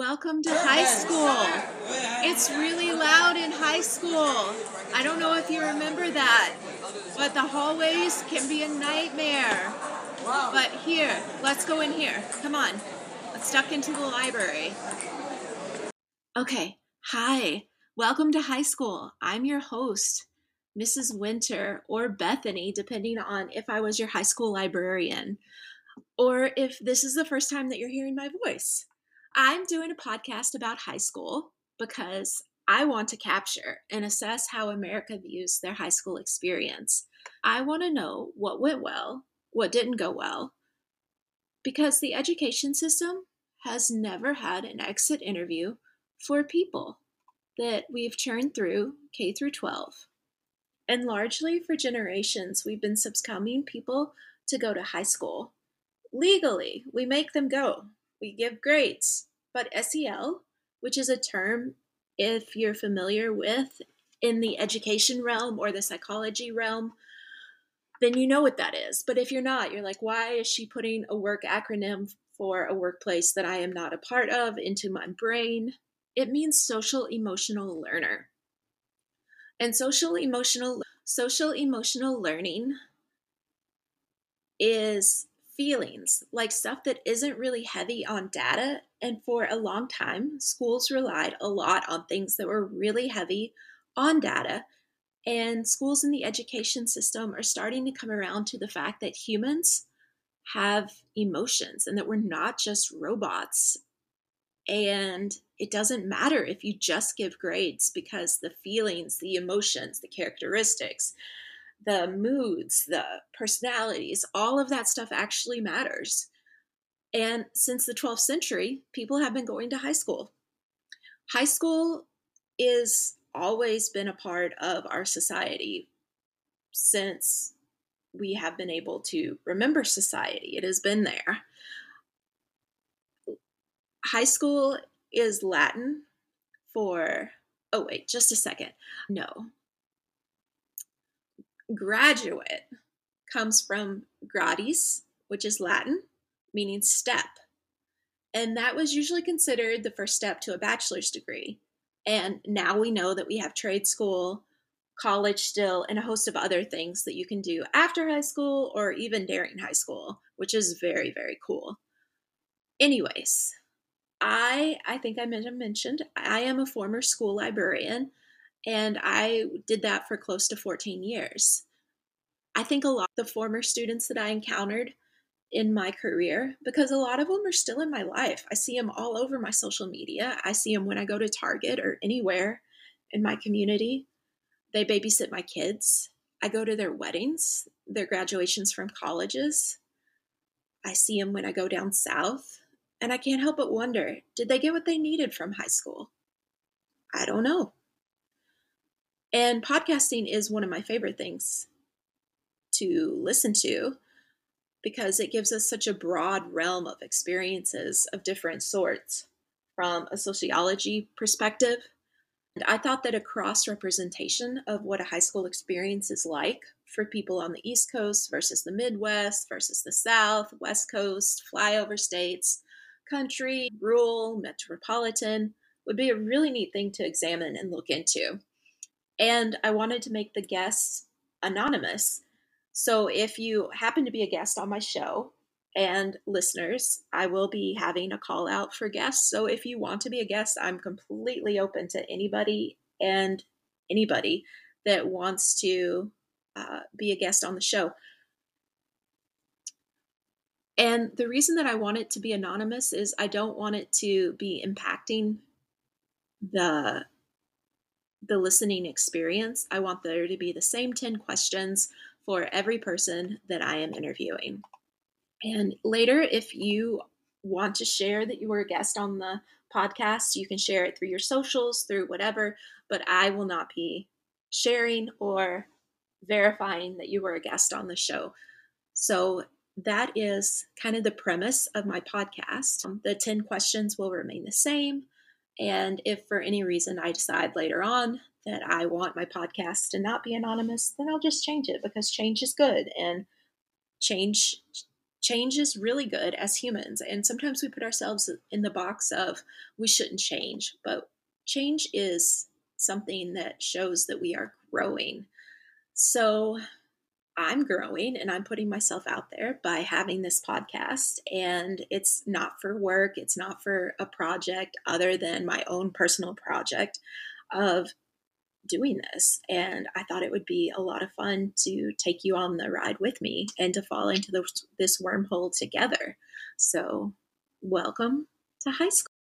Welcome to high school. It's really loud in high school. I don't know if you remember that, but the hallways can be a nightmare. But here, let's go in here. Come on. Let's duck into the library. Okay, hi. Welcome to high school. I'm your host, Mrs. Winter, or Bethany, depending on if I was your high school librarian, or if this is the first time that you're hearing my voice. I'm doing a podcast about high school because I want to capture and assess how America views their high school experience. I want to know what went well, what didn't go well, because the education system has never had an exit interview for people that we've churned through K through 12. And largely for generations, we've been subscribing people to go to high school. Legally, we make them go. We give grades. But SEL, which is a term if you're familiar with in the education realm or the psychology realm, then you know what that is. But if you're not, you're like, why is she putting a work acronym for a workplace that I am not a part of into my brain? It means social emotional learner. And social emotional social emotional learning is feelings, like stuff that isn't really heavy on data. And for a long time, schools relied a lot on things that were really heavy on data. And schools in the education system are starting to come around to the fact that humans have emotions and that we're not just robots and it doesn't matter if you just give grades because the feelings, the emotions, the characteristics, the moods, the personalities, all of that stuff actually matters. And since the 12th century, people have been going to high school. High school is always been a part of our society since we have been able to remember society. It has been there high school is Latin for, oh, wait, just a second. No. Graduate comes from gradis, which is Latin, meaning step. And that was usually considered the first step to a bachelor's degree. And now we know that we have trade school, college still, and a host of other things that you can do after high school or even during high school, which is very, very cool. Anyways, I I think I mentioned I am a former school librarian and I did that for close to 14 years. I think a lot of the former students that I encountered in my career because a lot of them are still in my life. I see them all over my social media. I see them when I go to Target or anywhere in my community. They babysit my kids. I go to their weddings, their graduations from colleges. I see them when I go down south. And I can't help but wonder did they get what they needed from high school? I don't know. And podcasting is one of my favorite things to listen to because it gives us such a broad realm of experiences of different sorts from a sociology perspective. And I thought that a cross representation of what a high school experience is like for people on the East Coast versus the Midwest versus the South, West Coast, flyover states, country, rural, metropolitan would be a really neat thing to examine and look into. And I wanted to make the guests anonymous. So if you happen to be a guest on my show, and listeners, I will be having a call out for guests. So if you want to be a guest, I'm completely open to anybody and anybody that wants to uh, be a guest on the show. And the reason that I want it to be anonymous is I don't want it to be impacting the the listening experience. I want there to be the same 10 questions for every person that I am interviewing. And later, if you want to share that you were a guest on the podcast, you can share it through your socials, through whatever, but I will not be sharing or verifying that you were a guest on the show. So that is kind of the premise of my podcast. The 10 questions will remain the same. And if for any reason I decide later on that I want my podcast to not be anonymous, then I'll just change it because change is good and change change is really good as humans. And sometimes we put ourselves in the box of we shouldn't change, but change is something that shows that we are growing. So I'm growing and I'm putting myself out there by having this podcast. And it's not for work, it's not for a project other than my own personal project of doing this. And I thought it would be a lot of fun to take you on the ride with me and to fall into the, this wormhole together. So, welcome to high school.